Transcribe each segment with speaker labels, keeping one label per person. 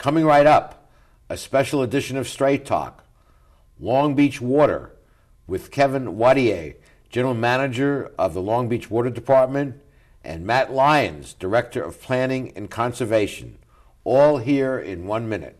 Speaker 1: Coming right up, a special edition of Straight Talk, Long Beach Water with Kevin Wattier, General Manager of the Long Beach Water Department, and Matt Lyons, Director of Planning and Conservation, all here in one minute.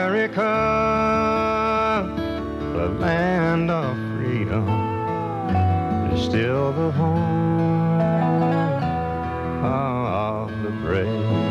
Speaker 2: still the home oh, of the brave.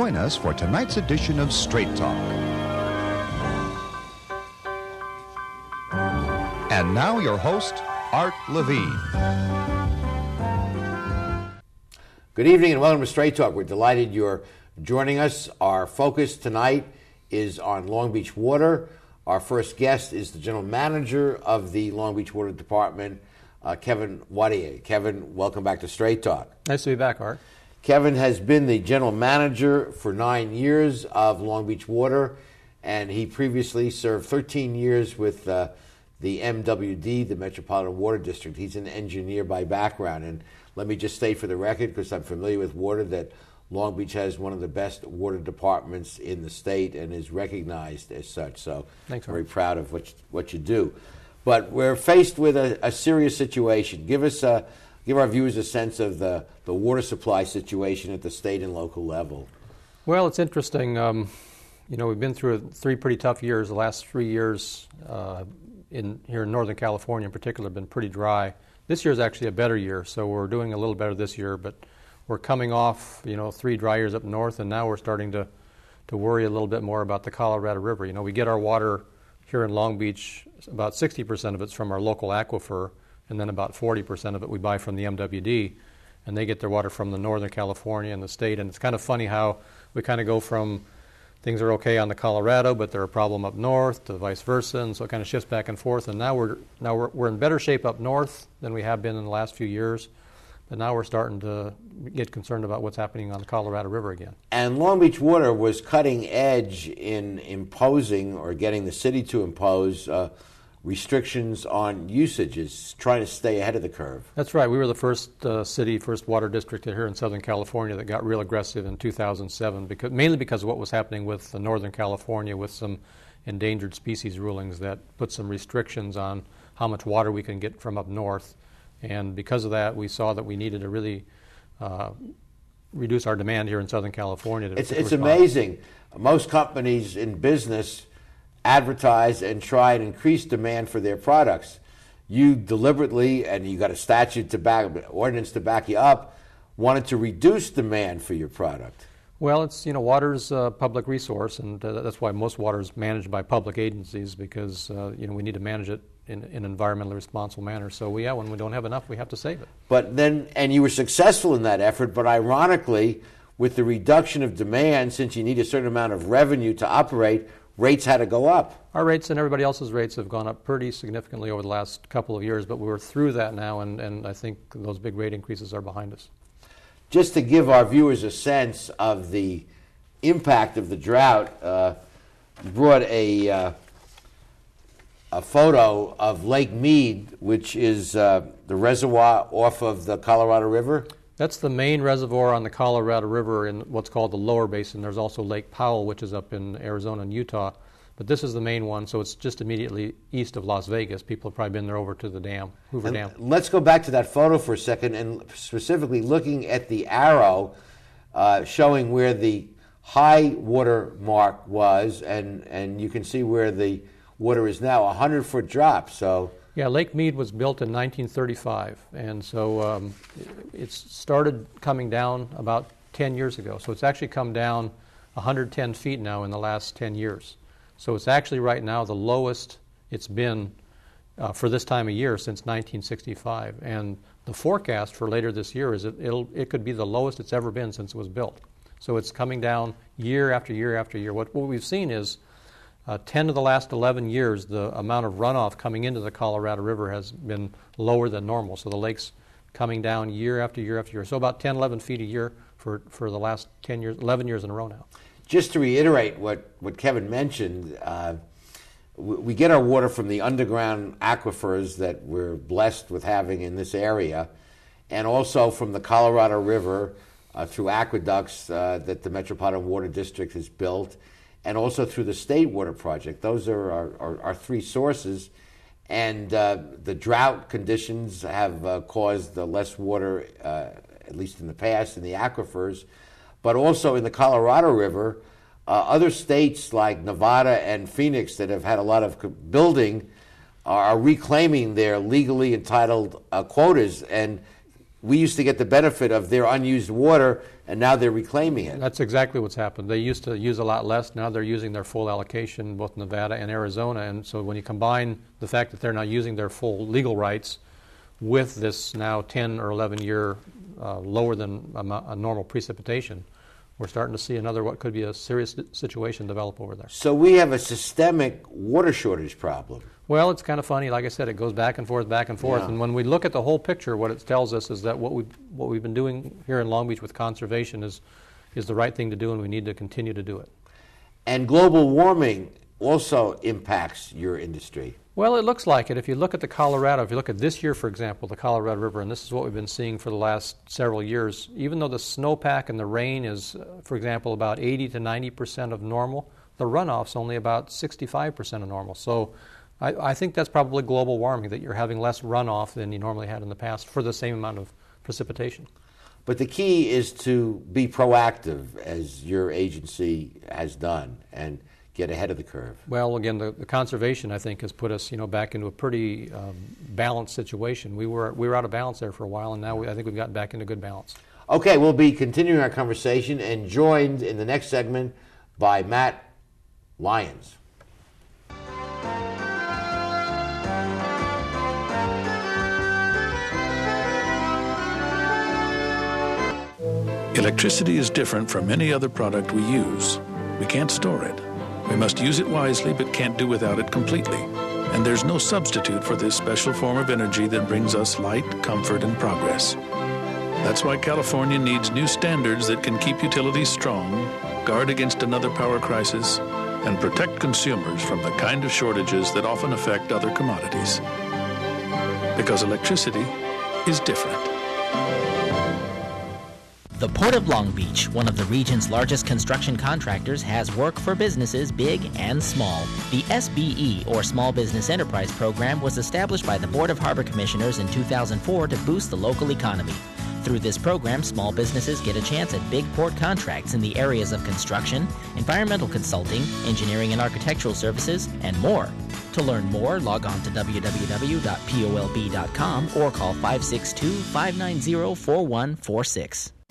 Speaker 3: Join us for tonight's edition of Straight Talk. And now, your host, Art Levine.
Speaker 1: Good evening and welcome to Straight Talk. We're delighted you're joining us. Our focus tonight is on Long Beach Water. Our first guest is the general manager of the Long Beach Water Department, uh, Kevin Wattier. Kevin, welcome back to Straight Talk.
Speaker 4: Nice to be back, Art.
Speaker 1: Kevin has been the general manager for nine years of Long Beach Water, and he previously served 13 years with uh, the MWD, the Metropolitan Water District. He's an engineer by background. And let me just state for the record, because I'm familiar with water, that Long Beach has one of the best water departments in the state and is recognized as such. So
Speaker 4: Thanks,
Speaker 1: very proud of what you, what you do. But we're faced with a, a serious situation. Give us a, give our viewers a sense of the, the water supply situation at the state and local level.
Speaker 4: Well, it's interesting. Um, you know, we've been through three pretty tough years. The last three years uh, in here in Northern California, in particular, have been pretty dry. This year is actually a better year, so we're doing a little better this year. But we're coming off, you know, three dry years up north, and now we're starting to to worry a little bit more about the Colorado River. You know, we get our water here in Long Beach. About 60% of it's from our local aquifer, and then about 40% of it we buy from the MWD, and they get their water from the Northern California and the state. And it's kind of funny how we kind of go from things are okay on the Colorado, but they're a problem up north, to vice versa, and so it kind of shifts back and forth. And now we're now we're, we're in better shape up north than we have been in the last few years, but now we're starting to get concerned about what's happening on the Colorado River again.
Speaker 1: And Long Beach Water was cutting edge in imposing or getting the city to impose uh, restrictions on usages, trying to stay ahead of the curve.
Speaker 4: That's right. We were the first uh, city, first water district here in Southern California that got real aggressive in 2007, because, mainly because of what was happening with Northern California with some endangered species rulings that put some restrictions on how much water we can get from up north. And because of that, we saw that we needed to really uh, reduce our demand here in Southern California. To,
Speaker 1: It's,
Speaker 4: to
Speaker 1: it's amazing. Most companies in business advertise and try and increase demand for their products. You deliberately, and you got a statute to back, ordinance to back you up, wanted to reduce demand for your product.
Speaker 4: Well, it's you know water's a public resource, and uh, that's why most water is managed by public agencies because uh, you know we need to manage it in, in an environmentally responsible manner. So we, yeah, when we don't have enough, we have to save it.
Speaker 1: But then, and you were successful in that effort, but ironically, with the reduction of demand, since you need a certain amount of revenue to operate, rates had to go up.
Speaker 4: Our rates and everybody else's rates have gone up pretty significantly over the last couple of years, but we're through that now, and, and I think those big rate increases are behind us.
Speaker 1: just to give our viewers a sense of the impact of the drought, uh, brought a uh, a photo of Lake Mead, which is uh, the reservoir off of the Colorado River.
Speaker 4: That's the main reservoir on the Colorado River in what's called the lower basin. There's also Lake Powell, which is up in Arizona and Utah. But this is the main one, so it's just immediately east of Las Vegas. People have probably been there over to the dam, Hoover
Speaker 1: And
Speaker 4: Dam.
Speaker 1: Let's go back to that photo for a second, and specifically looking at the arrow uh, showing where the high water mark was, and, and you can see where the water is now, a 100 foot drop. So,
Speaker 4: Yeah, Lake Mead was built in 1935, and so um, it's started coming down about 10 years ago. So it's actually come down 110 feet now in the last 10 years. So it's actually right now the lowest it's been uh, for this time of year since 1965. And the forecast for later this year is it, it could be the lowest it's ever been since it was built. So it's coming down year after year after year. What, what we've seen is uh, 10 of the last 11 years, the amount of runoff coming into the Colorado River has been lower than normal. So the lake's coming down year after year after year. So about 10, 11 feet a year for, for the last 10 years, 11 years in a row now.
Speaker 1: just to reiterate what, what Kevin mentioned, uh, we, we get our water from the underground aquifers that we're blessed with having in this area, and also from the Colorado River uh, through aqueducts uh, that the Metropolitan Water District has built, and also through the State Water Project. Those are our, our, our three sources. And uh, the drought conditions have uh, caused less water, uh, at least in the past, in the aquifers, but also in the Colorado River. Uh, other states like Nevada and Phoenix that have had a lot of building are reclaiming their legally entitled uh, quotas, and we used to get the benefit of their unused water, and now they're reclaiming it.
Speaker 4: That's exactly what's happened. They used to use a lot less. Now they're using their full allocation, both Nevada and Arizona. And so when you combine the fact that they're now using their full legal rights with this now 10 or 11 year uh, lower than a, a normal precipitation, we're starting to see another what could be a serious situation develop over there.
Speaker 1: So we have a systemic water shortage problem.
Speaker 4: Well, it's kind of funny. Like I said, it goes back and forth, back and forth.
Speaker 1: Yeah.
Speaker 4: And when we look at the whole picture, what it tells us is that what we what we've been doing here in Long Beach with conservation is is the right thing to do, and we need to continue to do it.
Speaker 1: And global warming also impacts your industry.
Speaker 4: Well, it looks like it. If you look at the Colorado, if you look at this year, for example, the Colorado River, and this is what we've been seeing for the last several years, even though the snowpack and the rain is, for example, about 80 to 90 percent of normal, the runoff's only about 65 percent of normal. So I, I think that's probably global warming, that you're having less runoff than you normally had in the past for the same amount of precipitation.
Speaker 1: But the key is to be proactive, as your agency has done, and get ahead of the curve.
Speaker 4: Well, again, the, the conservation I think has put us, you know, back into a pretty um, balanced situation. We were we were out of balance there for a while, and now we, I think we've gotten back into good balance.
Speaker 1: Okay, we'll be continuing our conversation and joined in the next segment by Matt Lyons.
Speaker 5: Electricity is different from any other product we use. We can't store it. We must use it wisely, but can't do without it completely. And there's no substitute for this special form of energy that brings us light, comfort, and progress. That's why California needs new standards that can keep utilities strong, guard against another power crisis, and protect consumers from the kind of shortages that often affect other commodities. Because electricity is different.
Speaker 6: The Port of Long Beach, one of the region's largest construction contractors, has work for businesses big and small. The SBE, or Small Business Enterprise Program, was established by the Board of Harbor Commissioners in 2004 to boost the local economy. Through this program, small businesses get a chance at big port contracts in the areas of construction, environmental consulting, engineering and architectural services, and more. To learn more, log on to www.polb.com or call 562 590 4146.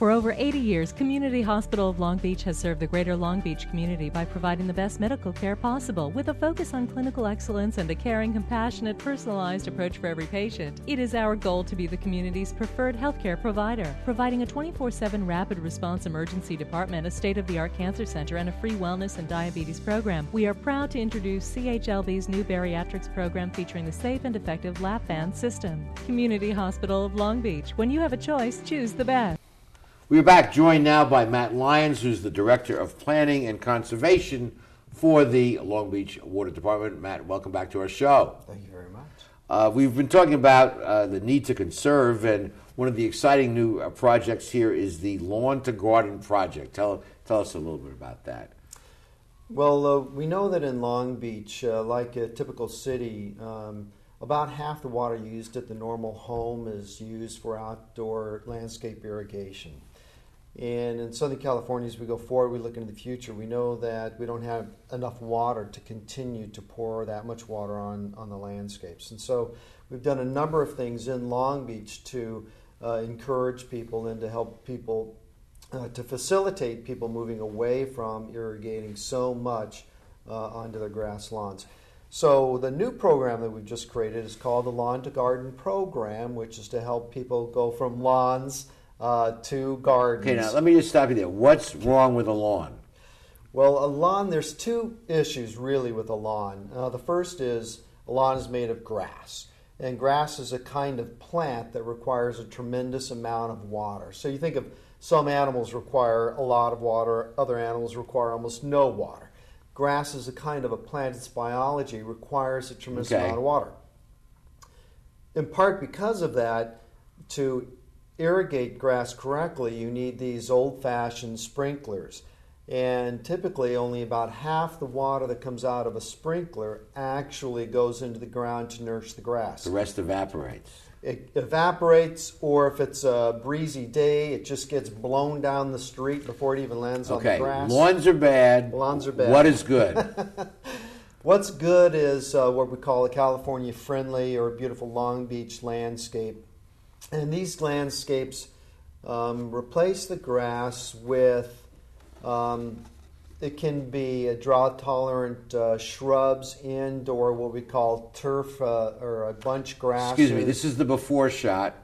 Speaker 7: For over 80 years, Community Hospital of Long Beach has served the greater Long Beach community by providing the best medical care possible with a focus on clinical excellence and a caring, compassionate, personalized approach for every patient. It is our goal to be the community's preferred healthcare provider, providing a 24 7 rapid response emergency department, a state of the art cancer center, and a free wellness and diabetes program. We are proud to introduce CHLB's new bariatrics program featuring the safe and effective lap band system. Community Hospital of Long Beach. When you have a choice, choose the best.
Speaker 1: We're back, joined now by Matt Lyons, who's the Director of Planning and Conservation for the Long Beach Water Department. Matt, welcome back to our show.
Speaker 8: Thank you very much.
Speaker 1: Uh, we've been talking about uh, the need to conserve, and one of the exciting new uh, projects here is the Lawn to Garden project. Tell, tell us a little bit about that.
Speaker 8: Well, uh, we know that in Long Beach, uh, like a typical city, um, about half the water used at the normal home is used for outdoor landscape irrigation. And in Southern California, as we go forward, we look into the future, we know that we don't have enough water to continue to pour that much water on, on the landscapes. And so we've done a number of things in Long Beach to uh, encourage people and to help people, uh, to facilitate people moving away from irrigating so much uh, onto their grass lawns. So the new program that we've just created is called the Lawn to Garden Program, which is to help people go from lawns uh, to gardens.
Speaker 1: Okay, now let me just stop you there. What's wrong with a lawn?
Speaker 8: Well, a lawn, there's two issues really with a lawn. Uh, the first is a lawn is made of grass. And grass is a kind of plant that requires a tremendous amount of water. So you think of some animals require a lot of water, other animals require almost no water. Grass is a kind of a plant, its biology requires a tremendous
Speaker 1: Okay.
Speaker 8: amount of water. In part because of that, to irrigate grass correctly, you need these old fashioned sprinklers. And typically, only about half the water that comes out of a sprinkler actually goes into the ground to nourish the grass.
Speaker 1: The rest evaporates.
Speaker 8: It evaporates, or if it's a breezy day, it just gets blown down the street before it even lands on the grass.
Speaker 1: lawns are bad.
Speaker 8: Lawns are bad.
Speaker 1: What is good?
Speaker 8: What's good is uh, what we call a California friendly or beautiful Long Beach landscape. And these landscapes um, replace the grass with, um, it can be a drought tolerant uh, shrubs and or what we call turf uh, or a bunch grass.
Speaker 1: Excuse me. This is the before shot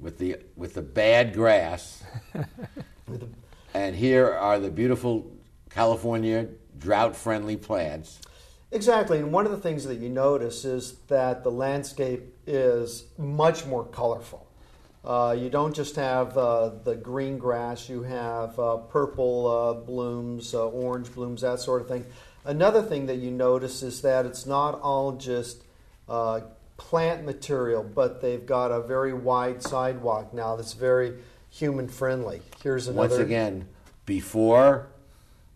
Speaker 1: with the with the bad grass, and here are the beautiful California drought-friendly plants.
Speaker 8: Exactly, and one of the things that you notice is that the landscape is much more colorful. Uh, you don't just have uh, the green grass, you have uh, purple uh, blooms, uh, orange blooms, that sort of thing. Another thing that you notice is that it's not all just uh, plant material, but they've got a very wide sidewalk now that's very human friendly. Here's another.
Speaker 1: Once again, before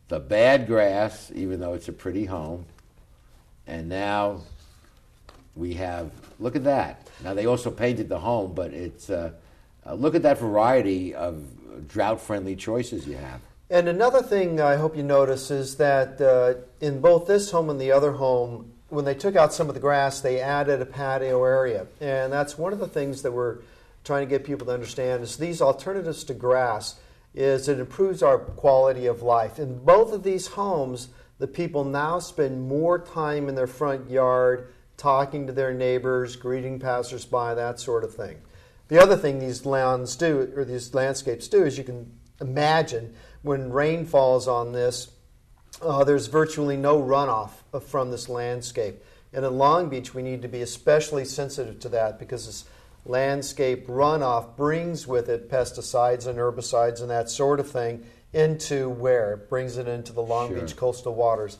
Speaker 1: the bad grass, even though it's a pretty home, and now we have. Look at that. Now they also painted the home, but it's uh, uh, look at that variety of drought-friendly choices you have.
Speaker 8: And another thing I hope you notice is that uh, in both this home and the other home, when they took out some of the grass, they added a patio area. And that's one of the things that we're trying to get people to understand is these alternatives to grass is it improves our quality of life. In both of these homes, the people now spend more time in their front yard talking to their neighbors, greeting passersby, that sort of thing. The other thing these lawns do, or these landscapes do, is you can imagine when rain falls on this, uh, there's virtually no runoff from this landscape. And in Long Beach, we need to be especially sensitive to that because this landscape runoff brings with it pesticides and herbicides and that sort of thing into where? It brings it into the Long
Speaker 1: Sure.
Speaker 8: Beach coastal waters.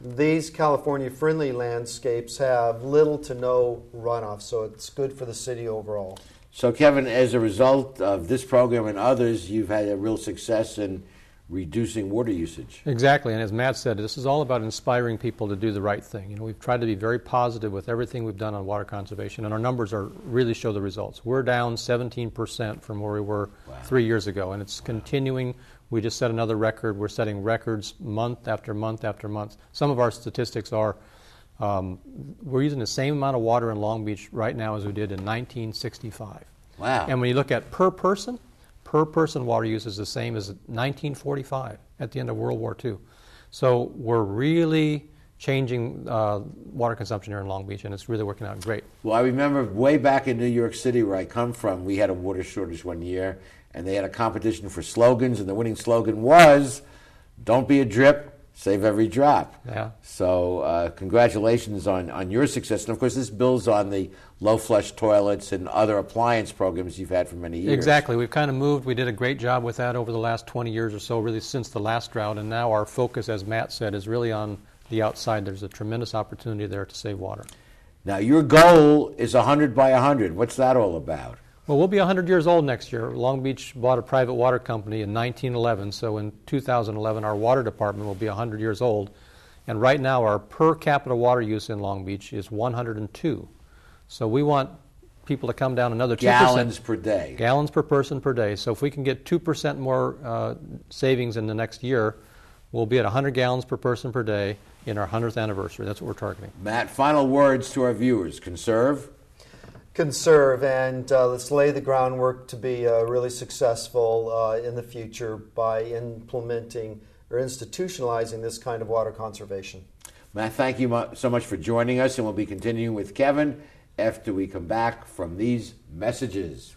Speaker 8: These California friendly landscapes have little to no runoff, so it's good for the city overall.
Speaker 1: So, Kevin, as a result of this program and others, you've had a real success in reducing water usage.
Speaker 4: Exactly, and as Matt said, this is all about inspiring people to do the right thing. You know, we've tried to be very positive with everything we've done on water conservation, and our numbers are really show the results. We're down 17% from where we were three years ago, and it's continuing. We just set another record. We're setting records month after month after month. Some of our statistics are um, we're using the same amount of water in Long Beach right now as we did in 1965.
Speaker 1: Wow.
Speaker 4: And when you look at per person, per person water use is the same as 1945 at the end of World War II. So we're really changing uh, water consumption here in Long Beach, and it's really working out great.
Speaker 1: Well, I remember way back in New York City, where I come from, we had a water shortage one year, and they had a competition for slogans, and the winning slogan was, "Don't be a drip, save every drop."
Speaker 4: Yeah.
Speaker 1: So, uh, congratulations on, on your success, and of course, this builds on the low flush toilets and other appliance programs you've had for many years.
Speaker 4: Exactly. We've kind of moved. We did a great job with that over the last 20 years or so, really since the last drought, and now our focus, as Matt said, is really on the outside. There's a tremendous opportunity there to save water.
Speaker 1: Now, your goal is 100 by 100. What's that all about?
Speaker 4: Well, we'll be 100 years old next year. Long Beach bought a private water company in 1911, so in 2011, our water department will be 100 years old. And right now, our per capita water use in Long Beach is 102. So we want people to come down another 2%.
Speaker 1: Gallons per day.
Speaker 4: Gallons per person per day. So if we can get 2% more uh, savings in the next year, we'll be at 100 gallons per person per day in our 100th anniversary. That's what we're targeting.
Speaker 1: Matt, final words to our viewers. Conserve.
Speaker 8: Conserve, and uh, let's lay the groundwork to be uh, really successful uh, in the future by implementing or institutionalizing this kind of water conservation.
Speaker 1: Matt, thank you so much for joining us, and we'll be continuing with Kevin after we come back from these messages.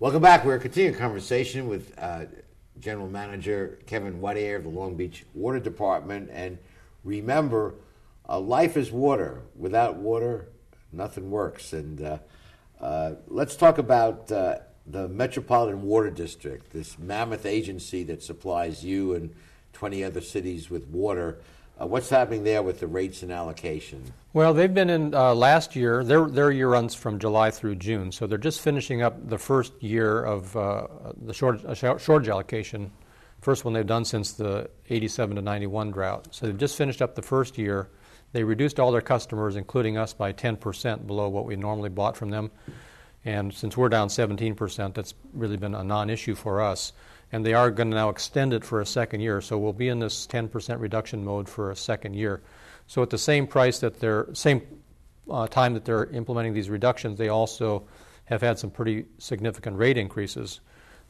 Speaker 1: Welcome back. We're continuing conversation with uh, General Manager Kevin Wattier of the Long Beach Water Department. And remember, uh, life is water. Without water, nothing works. And uh, uh, let's talk about uh, the Metropolitan Water District, this mammoth agency that supplies you and 20 other cities with water. Uh, what's happening there with the rates and allocation?
Speaker 4: Well, they've been in uh, last year. Their their year runs from July through June, so they're just finishing up the first year of uh, the shortage, uh, shortage allocation. First one they've done since the 87 to 91 drought. So they've just finished up the first year. They reduced all their customers, including us, by 10% below what we normally bought from them. And since we're down 17%, that's really been a non-issue for us. And they are going to now extend it for a second year, so we'll be in this 10% reduction mode for a second year. So at the same price that they're same uh, time that they're implementing these reductions, they also have had some pretty significant rate increases.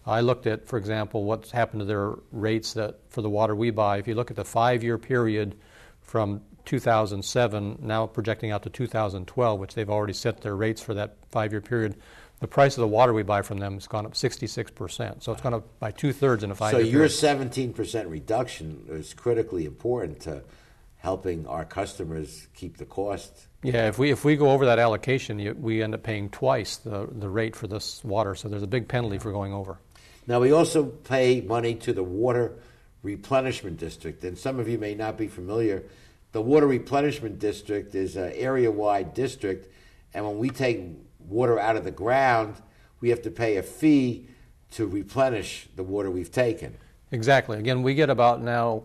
Speaker 4: I looked at, for example, what's happened to their rates that for the water we buy. If you look at the five-year period from 2007, now projecting out to 2012, which they've already set their rates for that five-year period, the price of the water we buy from them has gone up 66%. So it's gone up by two thirds in a five
Speaker 1: So
Speaker 4: year So
Speaker 1: your
Speaker 4: period.
Speaker 1: 17% reduction is critically important to helping our customers keep the cost.
Speaker 4: Yeah, if we if we go over that allocation, you, we end up paying twice the, the rate for this water. So there's a big penalty for going over.
Speaker 1: Now, we also pay money to the Water Replenishment District, and some of you may not be familiar. The Water Replenishment District is an area wide district, and when we take water out of the ground, we have to pay a fee to replenish the water we've taken.
Speaker 4: Exactly. Again, we get about now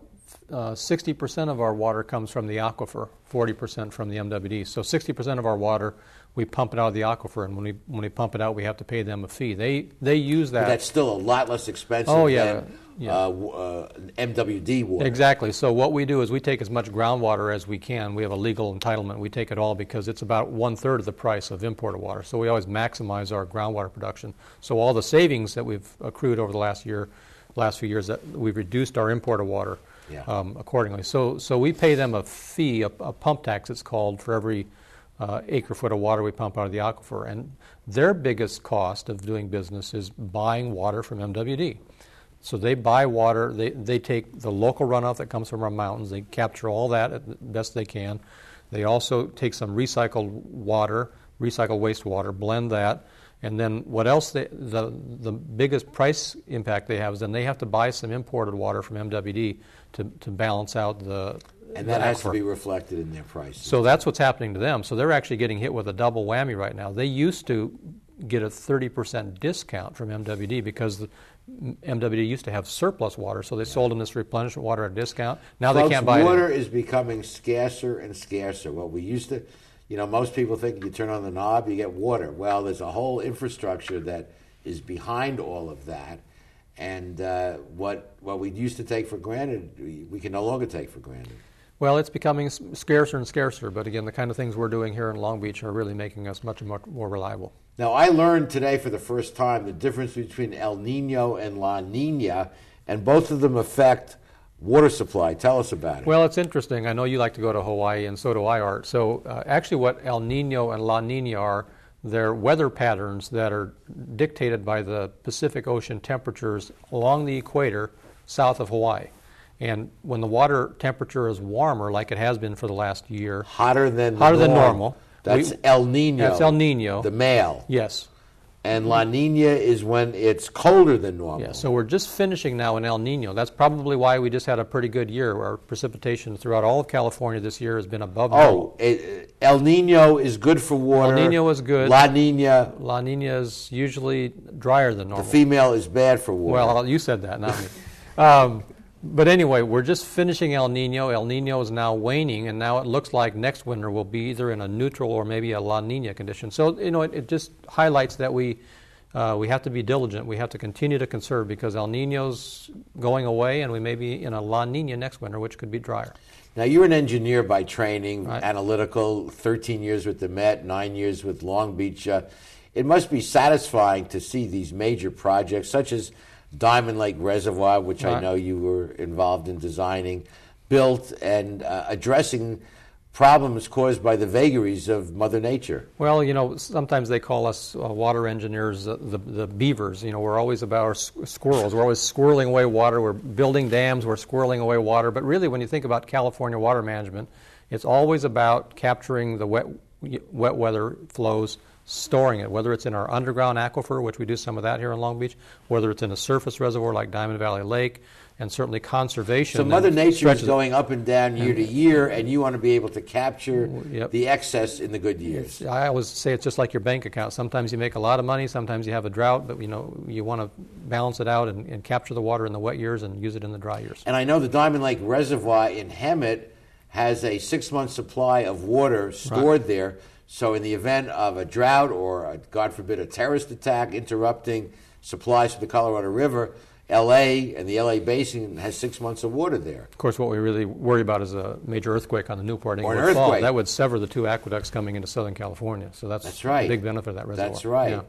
Speaker 4: uh, 60% of our water comes from the aquifer, 40% from the MWD. So 60% of our water we pump it out of the aquifer, and when we when we pump it out, we have to pay them a fee. They they use that.
Speaker 1: But that's still a lot less expensive
Speaker 4: Oh, yeah,
Speaker 1: than
Speaker 4: yeah.
Speaker 1: Uh, uh, MWD water.
Speaker 4: Exactly. So what we do is we take as much groundwater as we can. We have a legal entitlement. We take it all because it's about one third of the price of imported water. So we always maximize our groundwater production. So all the savings that we've accrued over the last year, last few years, that we've reduced our imported water
Speaker 1: Yeah.
Speaker 4: um, accordingly. So so we pay them a fee, a, a pump tax, it's called, for every uh, acre foot of water we pump out of the aquifer. And their biggest cost of doing business is buying water from MWD. So they buy water, they, they take the local runoff that comes from our mountains, they capture all that at the best they can. They also take some recycled water, recycled wastewater, blend that, and then what else they, the, the biggest price impact they have is then they have to buy some imported water from MWD to, to balance out the.
Speaker 1: and
Speaker 4: the
Speaker 1: that has to be reflected in their price.
Speaker 4: So that's what's happening to them. So they're actually getting hit with a double whammy right now. They used to get a 30% discount from MWD because the MWD used to have surplus water, so they sold them this replenishment water at a discount. Now they can't buy
Speaker 1: water is becoming scarcer and scarcer. What we used to, you know, most people think you turn on the knob, you get water. Well, there's a whole infrastructure that is behind all of that, and uh, what what we used to take for granted, we, we can no longer take for granted.
Speaker 4: Well, it's becoming scarcer and scarcer, but again, the kind of things we're doing here in Long Beach are really making us much, much more reliable.
Speaker 1: Now, I learned today for the first time the difference between El Nino and La Nina, and both of them affect water supply. Tell us about it.
Speaker 4: Well, it's interesting. I know you like to go to Hawaii, and so do I, Art. So, uh, actually, what El Nino and La Nina are, they're weather patterns that are dictated by the Pacific Ocean temperatures along the equator south of Hawaii. And when the water temperature is warmer, like it has been for the last year,
Speaker 1: hotter than
Speaker 4: hotter than normal.
Speaker 1: That's
Speaker 4: we-
Speaker 1: El Nino.
Speaker 4: That's El Nino.
Speaker 1: The male.
Speaker 4: Yes.
Speaker 1: And La Nina is when it's colder than normal.
Speaker 4: Yeah, so we're just finishing now in El Nino. That's probably why we just had a pretty good year. Our precipitation throughout all of California this year has been above normal.
Speaker 1: Oh, El Nino is good for water.
Speaker 4: El Nino is good.
Speaker 1: La Nina,
Speaker 4: La Nina is usually drier than normal.
Speaker 1: the female, is bad for water.
Speaker 4: Well, you said that, not me. Um, but anyway, we're just finishing El Nino. El Nino is now waning, and now it looks like next winter will be either in a neutral or maybe a La Nina condition. So you know, it, it just highlights that we uh, we have to be diligent. We have to continue to conserve because El Nino's going away, and we may be in a La Nina next winter, which could be drier.
Speaker 1: Now, you're an engineer by training, analytical, 13 years with the Met, nine years with Long Beach. Uh, it must be satisfying to see these major projects, such as Diamond Lake Reservoir, which I know you were involved in designing, built and uh, addressing problems caused by the vagaries of Mother Nature.
Speaker 4: Well, you know, sometimes they call us uh, water engineers uh, the, the beavers. You know, we're always about our squirrels. We're always squirreling away water. We're building dams. We're squirreling away water. But really, when you think about California water management, it's always about capturing the wet, wet weather flows, storing it, whether it's in our underground aquifer, which we do some of that here in Long Beach, whether it's in a surface reservoir like Diamond Valley Lake, and certainly conservation.
Speaker 1: So Mother Nature is going up and down year to year, and you want to be able to capture
Speaker 4: Yep.
Speaker 1: the excess in the good years.
Speaker 4: I always say it's just like your bank account. Sometimes you make a lot of money, sometimes you have a drought, but you know you want to balance it out and, and capture the water in the wet years and use it in the dry years.
Speaker 1: And I know the Diamond Lake Reservoir in Hemet has a six month supply of water stored there. So, in the event of a drought or, a, God forbid, a terrorist attack interrupting supplies to the Colorado River, LA and the LA basin has six months of water there.
Speaker 4: Of course, what we really worry about is a major earthquake on the Newport
Speaker 1: Or an
Speaker 4: Inglewood Fault. That would sever the two aqueducts coming into Southern California. So that's,
Speaker 1: That's right.
Speaker 4: a big benefit of that reservoir.
Speaker 1: That's right.
Speaker 4: Yeah.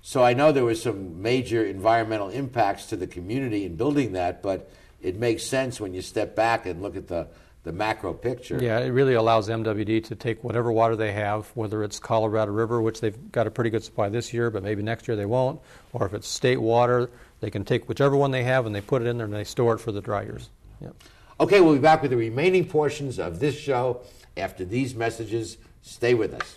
Speaker 1: So I know there was some major environmental impacts to the community in building that, but it makes sense when you step back and look at the the macro picture.
Speaker 4: Yeah, it really allows MWD to take whatever water they have, whether it's Colorado River, which they've got a pretty good supply this year, but maybe next year they won't, or if it's state water, they can take whichever one they have and they put it in there and they store it for the dry years. Yep.
Speaker 1: Okay, we'll be back with the remaining portions of this show after these messages. Stay with us.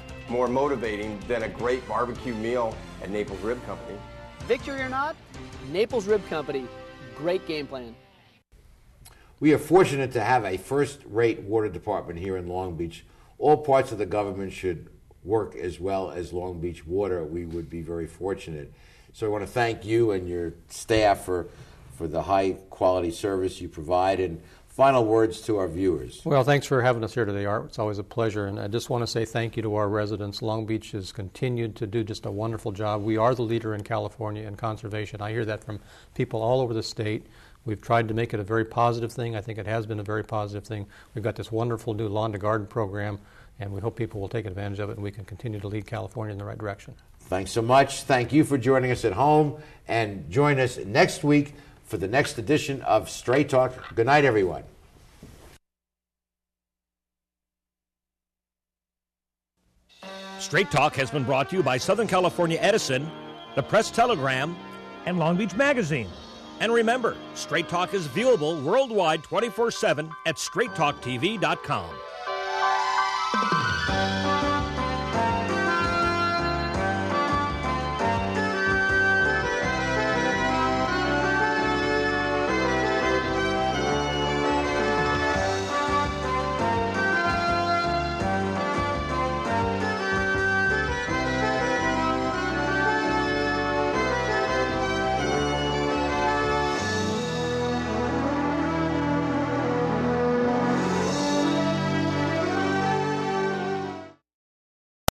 Speaker 9: more motivating than a great barbecue meal at Naples Rib Company.
Speaker 10: Victory or not, Naples Rib Company, great game plan.
Speaker 1: We are fortunate to have a first rate water department here in Long Beach. All parts of the government should work as well as Long Beach Water. We would be very fortunate. So I want to thank you and your staff for, for the high quality service you provide. And final words to our viewers.
Speaker 4: Well, thanks for having us here today, Art. It's always a pleasure. And I just want to say thank you to our residents. Long Beach has continued to do just a wonderful job. We are the leader in California in conservation. I hear that from people all over the state. We've tried to make it a very positive thing. I think it has been a very positive thing. We've got this wonderful new lawn to garden program, and we hope people will take advantage of it and we can continue to lead California in the right direction.
Speaker 1: Thanks so much. Thank you for joining us at home, and join us next week for the next edition of Straight Talk. Good night, everyone.
Speaker 11: Straight Talk has been brought to you by Southern California Edison, the Press Telegram, and Long Beach Magazine. And remember, Straight Talk is viewable worldwide 24 7 at straighttalktv.com.